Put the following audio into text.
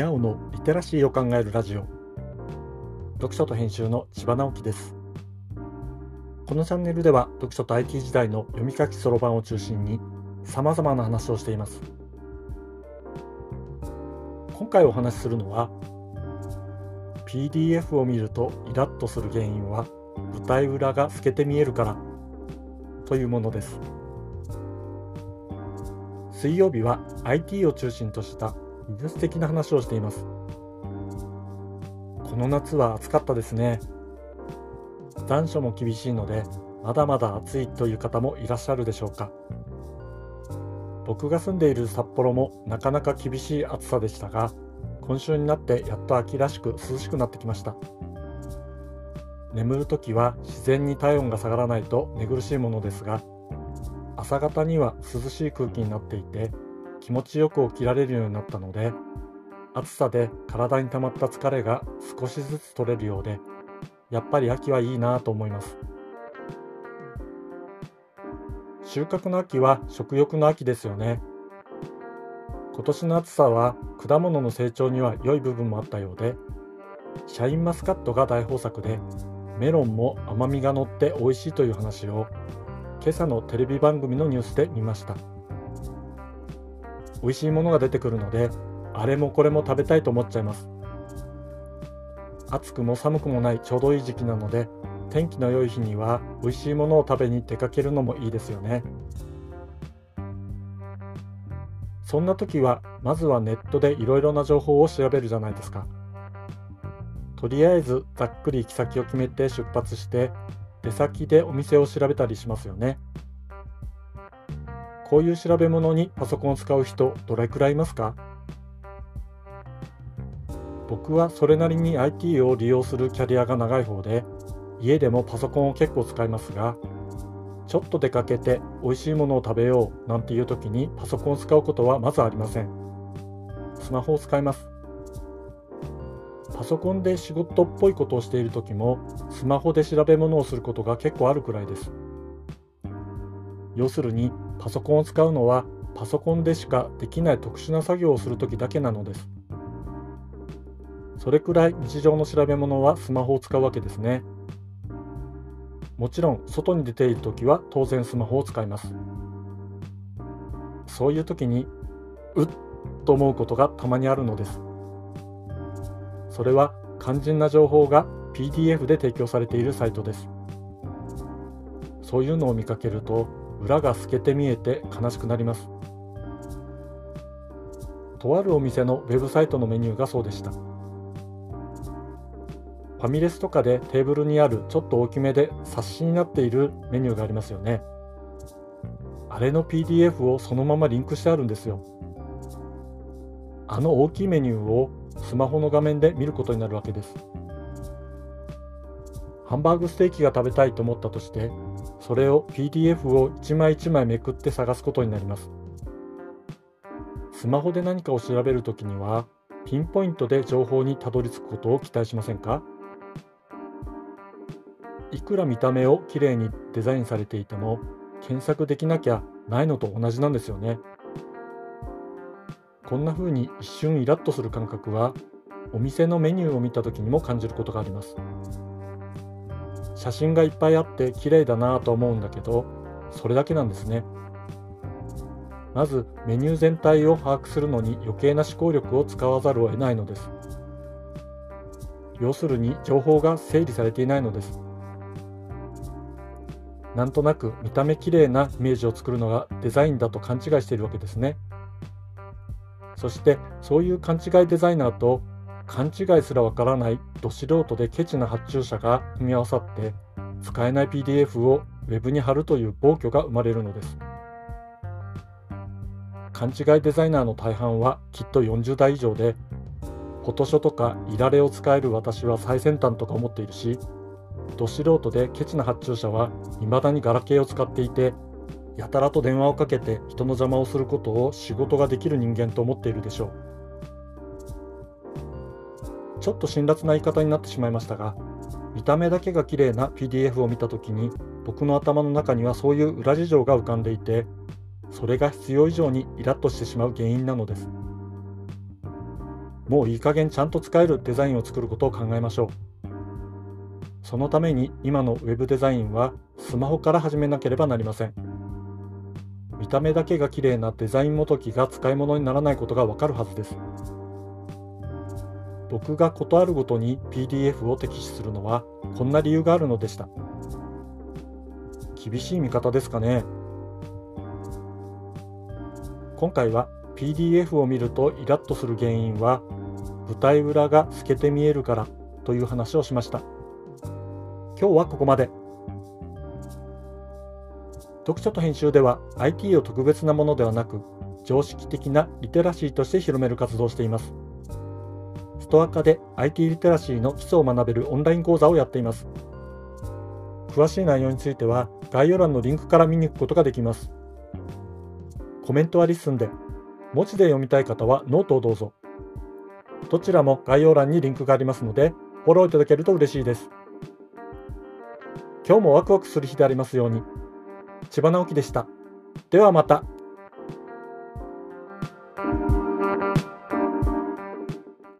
にゃおのリテラシーを考えるラジオ。読書と編集の千葉直樹です。このチャンネルでは読書と IT 時代の読み書きそろばんを中心に様々な話をしています。今回お話しするのは PDF を見るとイラッとする原因は舞台裏が透けて見えるからというものです。水曜日は IT を中心とした技術的な話をしています。この夏は暑かったですね。残暑も厳しいのでまだまだ暑いという方もいらっしゃるでしょうか。僕が住んでいる札幌もなかなか厳しい暑さでしたが今週になってやっと秋らしく涼しくなってきました。眠るときは自然に体温が下がらないと寝苦しいものですが朝方には涼しい空気になっていて気持ちよく起きられるようになったので暑さで体に溜まった疲れが少しずつ取れるようでやっぱり秋はいいなと思います。収穫の秋は食欲の秋ですよね。今年の暑さは果物の成長には良い部分もあったようでシャインマスカットが大豊作でメロンも甘みが乗って美味しいという話を今朝のテレビ番組のニュースで見ました。美味しいものが出てくるのであれもこれも食べたいと思っちゃいます。暑くも寒くもないちょうどいい時期なので天気の良い日には美味しいものを食べに出かけるのもいいですよね。そんな時はまずはネットでいろいろな情報を調べるじゃないですか。とりあえずざっくり行き先を決めて出発して出先でお店を調べたりしますよね。こういう調べ物にパソコンを使う人どれくらいいますか？僕はそれなりに IT を利用するキャリアが長い方で家でもパソコンを結構使いますがちょっと出かけて美味しいものを食べようなんていう時にパソコンを使うことはまずありません。スマホを使います。パソコンで仕事っぽいことをしている時もスマホで調べ物をすることが結構あるくらいです。要するにパソコンを使うのはパソコンでしかできない特殊な作業をする時だけなのです。それくらい日常の調べ物はスマホを使うわけですね。もちろん外に出ている時は当然スマホを使います。そういう時にうっと思うことがたまにあるのです。それは肝心な情報が PDF で提供されているサイトです。そういうのを見かけると裏が透けて見えて悲しくなります。とあるお店のウェブサイトのメニューがそうでした。ファミレスとかでテーブルにあるちょっと大きめで冊子になっているメニューがありますよね。あれの PDF をそのままリンクしてあるんですよ。あの大きいメニューをスマホの画面で見ることになるわけです。ハンバーグステーキが食べたいと思ったとしてそれを PDF を1枚1枚めくって探すことになります。スマホで何かを調べるときにはピンポイントで情報にたどり着くことを期待しませんか？いくら見た目をきれいにデザインされていても検索できなきゃないのと同じなんですよね。こんな風に一瞬イラッとする感覚はお店のメニューを見た時にも感じることがあります。写真がいっぱいあって綺麗だなぁと思うんだけどそれだけなんですね。まずメニュー全体を把握するのに余計な思考力を使わざるを得ないのです。要するに情報が整理されていないのです。なんとなく見た目綺麗なイメージを作るのがデザインだと勘違いしているわけですね。そしてそういう勘違いデザイナーと勘違いすらわからないど素人でケチな発注者が組み合わさって使えない PDF を Web に貼るという暴挙が生まれるのです。勘違いデザイナーの大半はきっと40代以上でフォトショとかいられを使える私は最先端とか思っているしど素人でケチな発注者は未だにガラケーを使っていてやたらと電話をかけて人の邪魔をすることを仕事ができる人間と思っているでしょう。ちょっと辛辣な言い方になってしまいましたが見た目だけが綺麗な PDF を見た時に僕の頭の中にはそういう裏事情が浮かんでいてそれが必要以上にイラッとしてしまう原因なのですもういい加減ちゃんと使えるデザインを作ることを考えましょう。そのために今の Web デザインはスマホから始めなければなりません。見た目だけが綺麗なデザイン元記が使い物にならないことがわかるはずです。僕がことあるごとに PDF を摘出するのはこんな理由があるのでした。厳しい見方ですかね。今回は PDF を見るとイラッとする原因は舞台裏が透けて見えるからという話をしました。今日はここまで。読書と編集では IT を特別なものではなく常識的なリテラシーとして広める活動をしています。ストア化で IT リテラシーの基礎を学べるオンライン講座をやっています。詳しい内容については概要欄のリンクから見に行くことができます。コメントは LISTEN で、文字で読みたい方はノートをどうぞ。どちらも概要欄にリンクがありますので、フォローいただけると嬉しいです。今日もワクワクする日でありますように。千葉直樹でした。ではまた。